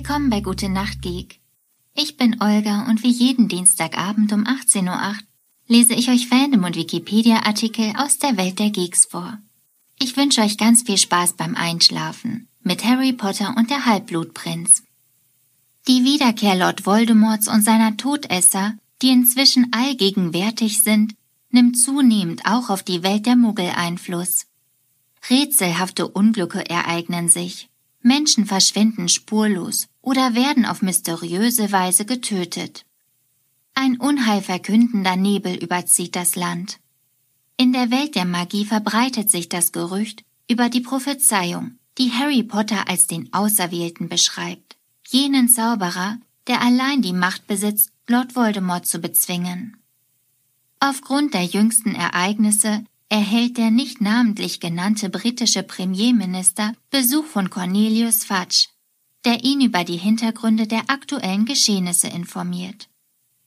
Willkommen bei Gute Nacht Geek. Ich bin Olga und wie jeden Dienstagabend um 18.08 Uhr lese ich euch Fandom und Wikipedia-Artikel aus der Welt der Geeks vor. Ich wünsche euch ganz viel Spaß beim Einschlafen mit Harry Potter und der Halbblutprinz. Die Wiederkehr Lord Voldemorts und seiner Todesser, die inzwischen allgegenwärtig sind, nimmt zunehmend auch auf die Welt der Muggel Einfluss. Rätselhafte Unglücke ereignen sich. Menschen verschwinden spurlos oder werden auf mysteriöse Weise getötet. Ein unheilverkündender Nebel überzieht das Land. In der Welt der Magie verbreitet sich das Gerücht über die Prophezeiung, die Harry Potter als den Auserwählten beschreibt, jenen Zauberer, der allein die Macht besitzt, Lord Voldemort zu bezwingen. Aufgrund der jüngsten Ereignisse erhält der nicht namentlich genannte britische Premierminister Besuch von Cornelius Fudge, der ihn über die Hintergründe der aktuellen Geschehnisse informiert.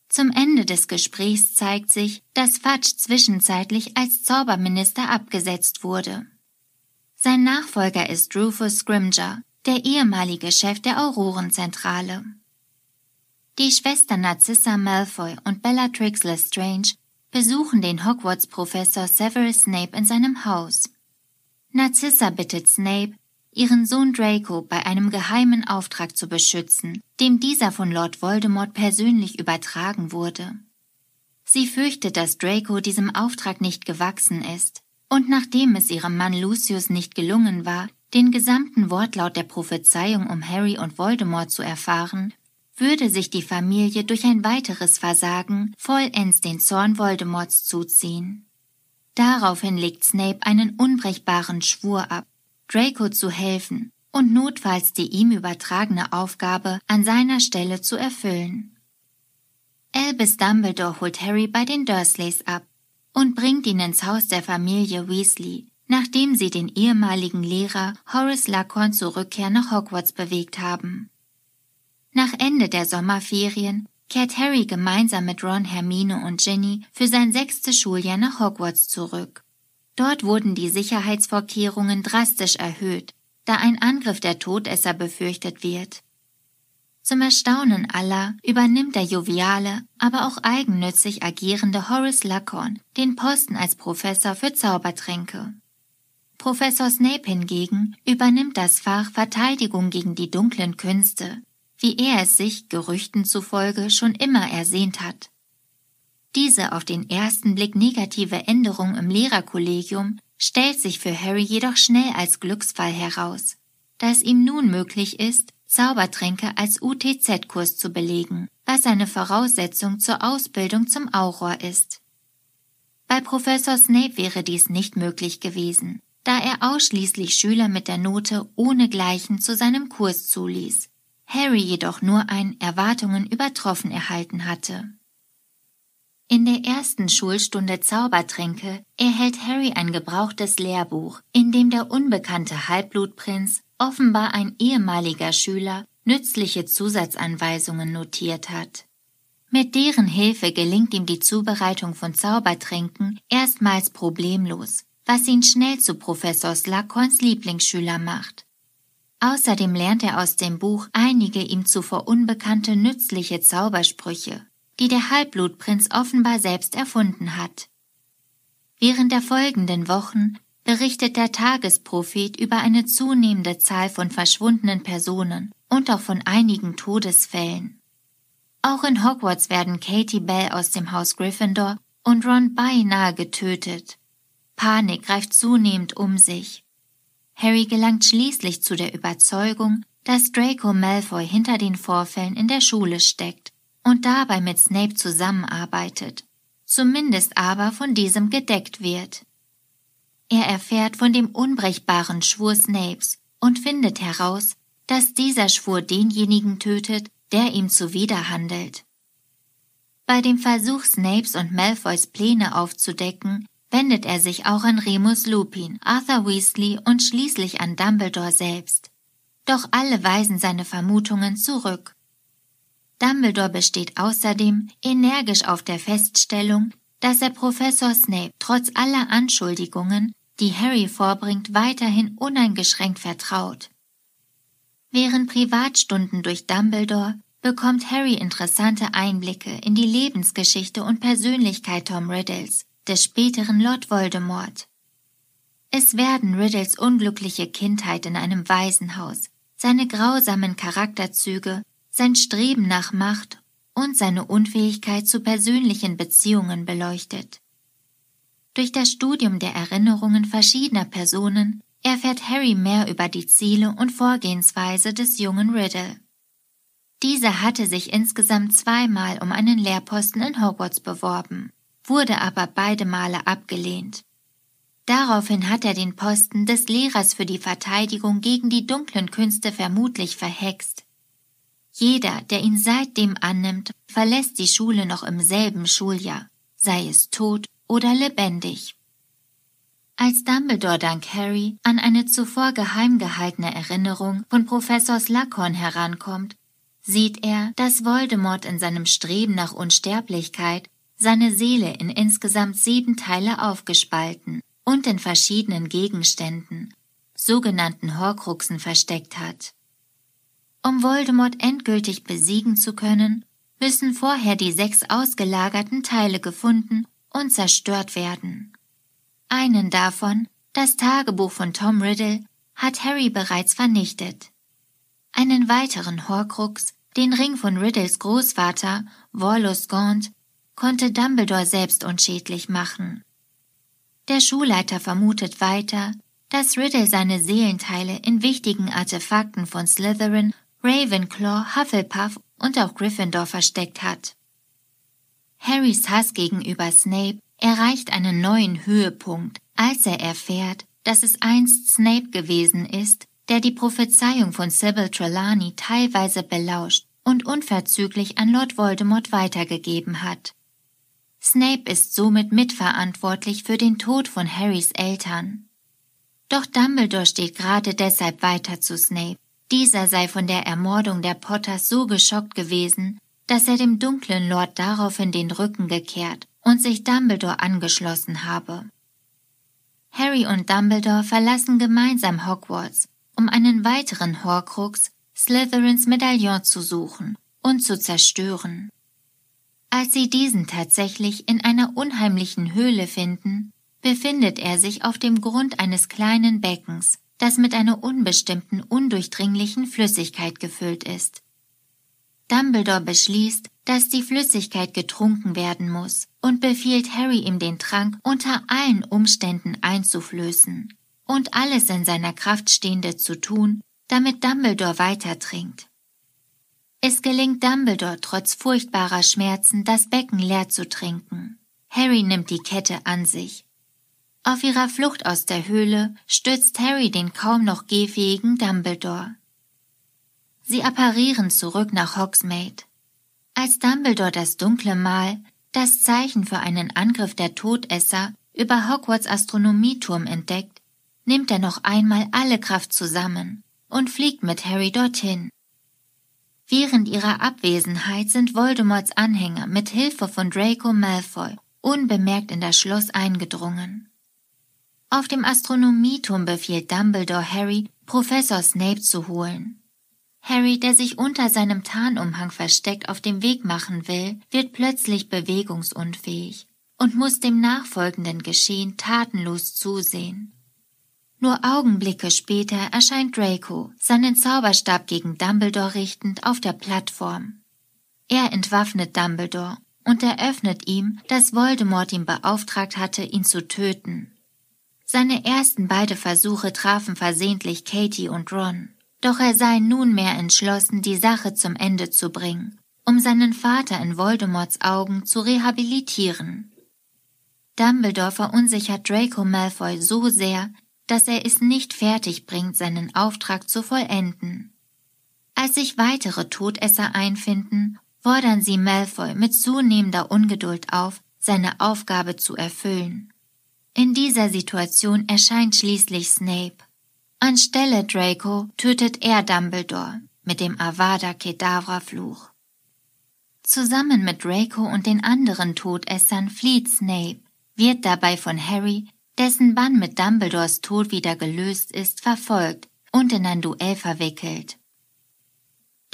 Zum Ende des Gesprächs zeigt sich, dass Fudge zwischenzeitlich als Zauberminister abgesetzt wurde. Sein Nachfolger ist Rufus Scrimger, der ehemalige Chef der Aurorenzentrale. Die Schwestern Narcissa Malfoy und Bellatrix Lestrange besuchen den Hogwarts-Professor Severus Snape in seinem Haus. Narcissa bittet Snape, ihren Sohn Draco bei einem geheimen Auftrag zu beschützen, dem dieser von Lord Voldemort persönlich übertragen wurde. Sie fürchtet, dass Draco diesem Auftrag nicht gewachsen ist, und nachdem es ihrem Mann Lucius nicht gelungen war, den gesamten Wortlaut der Prophezeiung um Harry und Voldemort zu erfahren, würde sich die Familie durch ein weiteres Versagen vollends den Zorn Voldemorts zuziehen. Daraufhin legt Snape einen unbrechbaren Schwur ab, Draco zu helfen und notfalls die ihm übertragene Aufgabe an seiner Stelle zu erfüllen. Albus Dumbledore holt Harry bei den Dursleys ab und bringt ihn ins Haus der Familie Weasley, nachdem sie den ehemaligen Lehrer Horace Lackhorn zur Rückkehr nach Hogwarts bewegt haben. Nach Ende der Sommerferien kehrt Harry gemeinsam mit Ron, Hermine und Ginny für sein sechstes Schuljahr nach Hogwarts zurück. Dort wurden die Sicherheitsvorkehrungen drastisch erhöht, da ein Angriff der Todesser befürchtet wird. Zum Erstaunen aller übernimmt der joviale, aber auch eigennützig agierende Horace Luckhorn den Posten als Professor für Zaubertränke. Professor Snape hingegen übernimmt das Fach Verteidigung gegen die dunklen Künste, wie er es sich, Gerüchten zufolge, schon immer ersehnt hat. Diese auf den ersten Blick negative Änderung im Lehrerkollegium stellt sich für Harry jedoch schnell als Glücksfall heraus, da es ihm nun möglich ist, Zaubertränke als UTZ-Kurs zu belegen, was eine Voraussetzung zur Ausbildung zum Auror ist. Bei Professor Snape wäre dies nicht möglich gewesen, da er ausschließlich Schüler mit der Note ohne Gleichen zu seinem Kurs zuließ, Harry jedoch nur ein Erwartungen übertroffen erhalten hatte. In der ersten Schulstunde Zaubertränke erhält Harry ein gebrauchtes Lehrbuch, in dem der unbekannte Halbblutprinz, offenbar ein ehemaliger Schüler, nützliche Zusatzanweisungen notiert hat. Mit deren Hilfe gelingt ihm die Zubereitung von Zaubertränken erstmals problemlos, was ihn schnell zu Professor Slughorns Lieblingsschüler macht. Außerdem lernt er aus dem Buch einige ihm zuvor unbekannte nützliche Zaubersprüche, die der Halbblutprinz offenbar selbst erfunden hat. Während der folgenden Wochen berichtet der Tagesprophet über eine zunehmende Zahl von verschwundenen Personen und auch von einigen Todesfällen. Auch in Hogwarts werden Katie Bell aus dem Haus Gryffindor und Ron beinahe getötet. Panik greift zunehmend um sich. Harry gelangt schließlich zu der Überzeugung, dass Draco Malfoy hinter den Vorfällen in der Schule steckt und dabei mit Snape zusammenarbeitet, zumindest aber von diesem gedeckt wird. Er erfährt von dem unbrechbaren Schwur Snapes und findet heraus, dass dieser Schwur denjenigen tötet, der ihm zuwiderhandelt. Bei dem Versuch Snapes und Malfoys Pläne aufzudecken, wendet er sich auch an Remus Lupin, Arthur Weasley und schließlich an Dumbledore selbst. Doch alle weisen seine Vermutungen zurück. Dumbledore besteht außerdem energisch auf der Feststellung, dass er Professor Snape trotz aller Anschuldigungen, die Harry vorbringt, weiterhin uneingeschränkt vertraut. Während Privatstunden durch Dumbledore bekommt Harry interessante Einblicke in die Lebensgeschichte und Persönlichkeit Tom Riddles, des späteren Lord Voldemort. Es werden Riddles unglückliche Kindheit in einem Waisenhaus, seine grausamen Charakterzüge, sein Streben nach Macht und seine Unfähigkeit zu persönlichen Beziehungen beleuchtet. Durch das Studium der Erinnerungen verschiedener Personen erfährt Harry mehr über die Ziele und Vorgehensweise des jungen Riddle. Dieser hatte sich insgesamt zweimal um einen Lehrposten in Hogwarts beworben, wurde aber beide Male abgelehnt. Daraufhin hat er den Posten des Lehrers für die Verteidigung gegen die dunklen Künste vermutlich verhext. Jeder, der ihn seitdem annimmt, verlässt die Schule noch im selben Schuljahr, sei es tot oder lebendig. Als Dumbledore dank Harry an eine zuvor geheim gehaltene Erinnerung von Professor Slughorn herankommt, sieht er, dass Voldemort in seinem Streben nach Unsterblichkeit seine Seele in insgesamt sieben Teile aufgespalten und in verschiedenen Gegenständen, sogenannten Horcruxen, versteckt hat. Um Voldemort endgültig besiegen zu können, müssen vorher die sechs ausgelagerten Teile gefunden und zerstört werden. Einen davon, das Tagebuch von Tom Riddle, hat Harry bereits vernichtet. Einen weiteren Horcrux, den Ring von Riddles Großvater, Warlos Gaunt, konnte Dumbledore selbst unschädlich machen. Der Schulleiter vermutet weiter, dass Riddle seine Seelenteile in wichtigen Artefakten von Slytherin, Ravenclaw, Hufflepuff und auch Gryffindor versteckt hat. Harrys Hass gegenüber Snape erreicht einen neuen Höhepunkt, als er erfährt, dass es einst Snape gewesen ist, der die Prophezeiung von Sybil Trelawney teilweise belauscht und unverzüglich an Lord Voldemort weitergegeben hat. Snape ist somit mitverantwortlich für den Tod von Harrys Eltern. Doch Dumbledore steht gerade deshalb weiter zu Snape. Dieser sei von der Ermordung der Potters so geschockt gewesen, dass er dem dunklen Lord daraufhin den Rücken gekehrt und sich Dumbledore angeschlossen habe. Harry und Dumbledore verlassen gemeinsam Hogwarts, um einen weiteren Horcrux, Slytherins Medaillon zu suchen und zu zerstören. Als sie diesen tatsächlich in einer unheimlichen Höhle finden, befindet er sich auf dem Grund eines kleinen Beckens, das mit einer unbestimmten, undurchdringlichen Flüssigkeit gefüllt ist. Dumbledore beschließt, dass die Flüssigkeit getrunken werden muss und befiehlt Harry ihm den Trank unter allen Umständen einzuflößen und alles in seiner Kraft Stehende zu tun, damit Dumbledore weiter trinkt. Es gelingt Dumbledore trotz furchtbarer Schmerzen, das Becken leer zu trinken. Harry nimmt die Kette an sich. Auf ihrer Flucht aus der Höhle stürzt Harry den kaum noch gehfähigen Dumbledore. Sie apparieren zurück nach Hogsmeade. Als Dumbledore das dunkle Mal, das Zeichen für einen Angriff der Todesser, über Hogwarts Astronomieturm entdeckt, nimmt er noch einmal alle Kraft zusammen und fliegt mit Harry dorthin. Während ihrer Abwesenheit sind Voldemorts Anhänger mit Hilfe von Draco Malfoy unbemerkt in das Schloss eingedrungen. Auf dem Astronomieturm befiehlt Dumbledore Harry, Professor Snape zu holen. Harry, der sich unter seinem Tarnumhang versteckt auf dem Weg machen will, wird plötzlich bewegungsunfähig und muss dem nachfolgenden Geschehen tatenlos zusehen. Nur Augenblicke später erscheint Draco, seinen Zauberstab gegen Dumbledore richtend, auf der Plattform. Er entwaffnet Dumbledore und eröffnet ihm, dass Voldemort ihn beauftragt hatte, ihn zu töten. Seine ersten beide Versuche trafen versehentlich Katie und Ron, doch er sei nunmehr entschlossen, die Sache zum Ende zu bringen, um seinen Vater in Voldemorts Augen zu rehabilitieren. Dumbledore verunsichert Draco Malfoy so sehr, dass er es nicht fertig bringt, seinen Auftrag zu vollenden. Als sich weitere Todesser einfinden, fordern sie Malfoy mit zunehmender Ungeduld auf, seine Aufgabe zu erfüllen. In dieser Situation erscheint schließlich Snape. Anstelle Draco tötet er Dumbledore mit dem Avada Kedavra Fluch. Zusammen mit Draco und den anderen Todessern flieht Snape, wird dabei von Harry dessen Bann mit Dumbledores Tod wieder gelöst ist, verfolgt und in ein Duell verwickelt.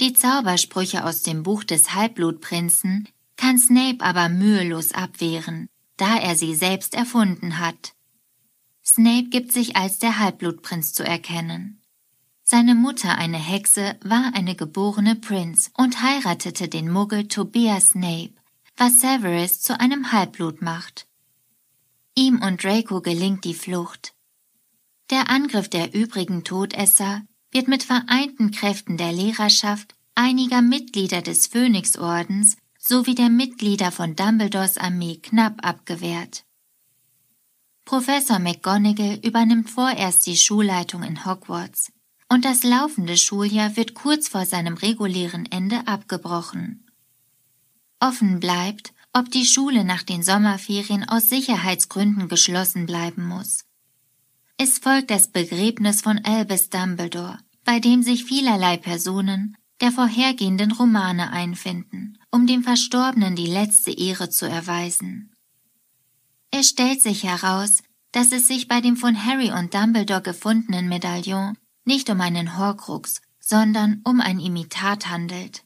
Die Zaubersprüche aus dem Buch des Halbblutprinzen kann Snape aber mühelos abwehren, da er sie selbst erfunden hat. Snape gibt sich als der Halbblutprinz zu erkennen. Seine Mutter, eine Hexe, war eine geborene Prinz und heiratete den Muggel Tobias Snape, was Severus zu einem Halbblut macht. Ihm und Draco gelingt die Flucht. Der Angriff der übrigen Todesser wird mit vereinten Kräften der Lehrerschaft, einiger Mitglieder des Phönixordens sowie der Mitglieder von Dumbledores Armee knapp abgewehrt. Professor McGonagall übernimmt vorerst die Schulleitung in Hogwarts und das laufende Schuljahr wird kurz vor seinem regulären Ende abgebrochen. Offen bleibt, ob die Schule nach den Sommerferien aus Sicherheitsgründen geschlossen bleiben muss. Es folgt das Begräbnis von Albus Dumbledore, bei dem sich vielerlei Personen der vorhergehenden Romane einfinden, um dem Verstorbenen die letzte Ehre zu erweisen. Es stellt sich heraus, dass es sich bei dem von Harry und Dumbledore gefundenen Medaillon nicht um einen Horcrux, sondern um ein Imitat handelt.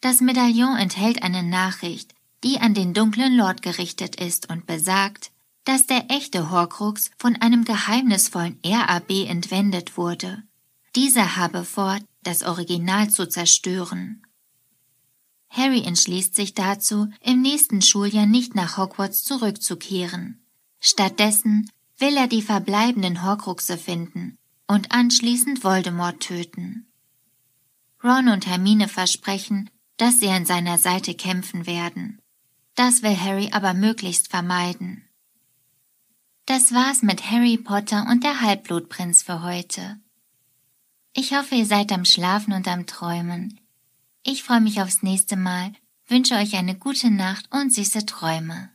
Das Medaillon enthält eine Nachricht, die an den dunklen Lord gerichtet ist und besagt, dass der echte Horcrux von einem geheimnisvollen RAB entwendet wurde. Dieser habe vor, das Original zu zerstören. Harry entschließt sich dazu, im nächsten Schuljahr nicht nach Hogwarts zurückzukehren. Stattdessen will er die verbleibenden Horcruxe finden und anschließend Voldemort töten. Ron und Hermine versprechen, dass sie an seiner Seite kämpfen werden. Das will Harry aber möglichst vermeiden. Das war's mit Harry Potter und der Halbblutprinz für heute. Ich hoffe, ihr seid am Schlafen und am Träumen. Ich freue mich aufs nächste Mal, wünsche euch eine gute Nacht und süße Träume.